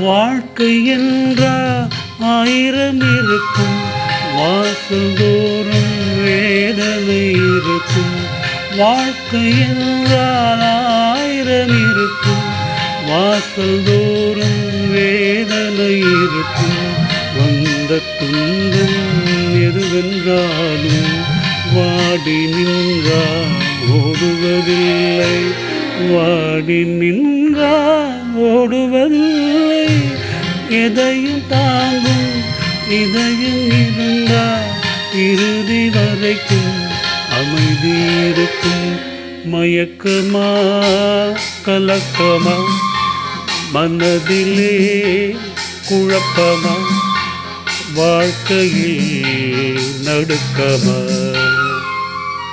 வாழ்க்கை என்றா ஆயிரம் இருக்கும். வாசல் தோறும் வேதனை இருக்கும். வாழ்க்கை என்றால் ஆயிரம் இருக்கும். வாசல் தோறும் வேதனை இருக்கும். வந்த துன்பம் எதுவென்றாலும் வாடி நின்றால் ஓடுவதில்லை. வாடி நின்றால் ஓடுவதில்லை. எதையும் தாங்கும் இதையும் இருந்தால் இறுதி வரைக்கும் அமைதி இருக்கும். மயக்கமா கலக்கமா மனதிலே குழப்பமா வாழ்க்கையில் நடுக்கமா.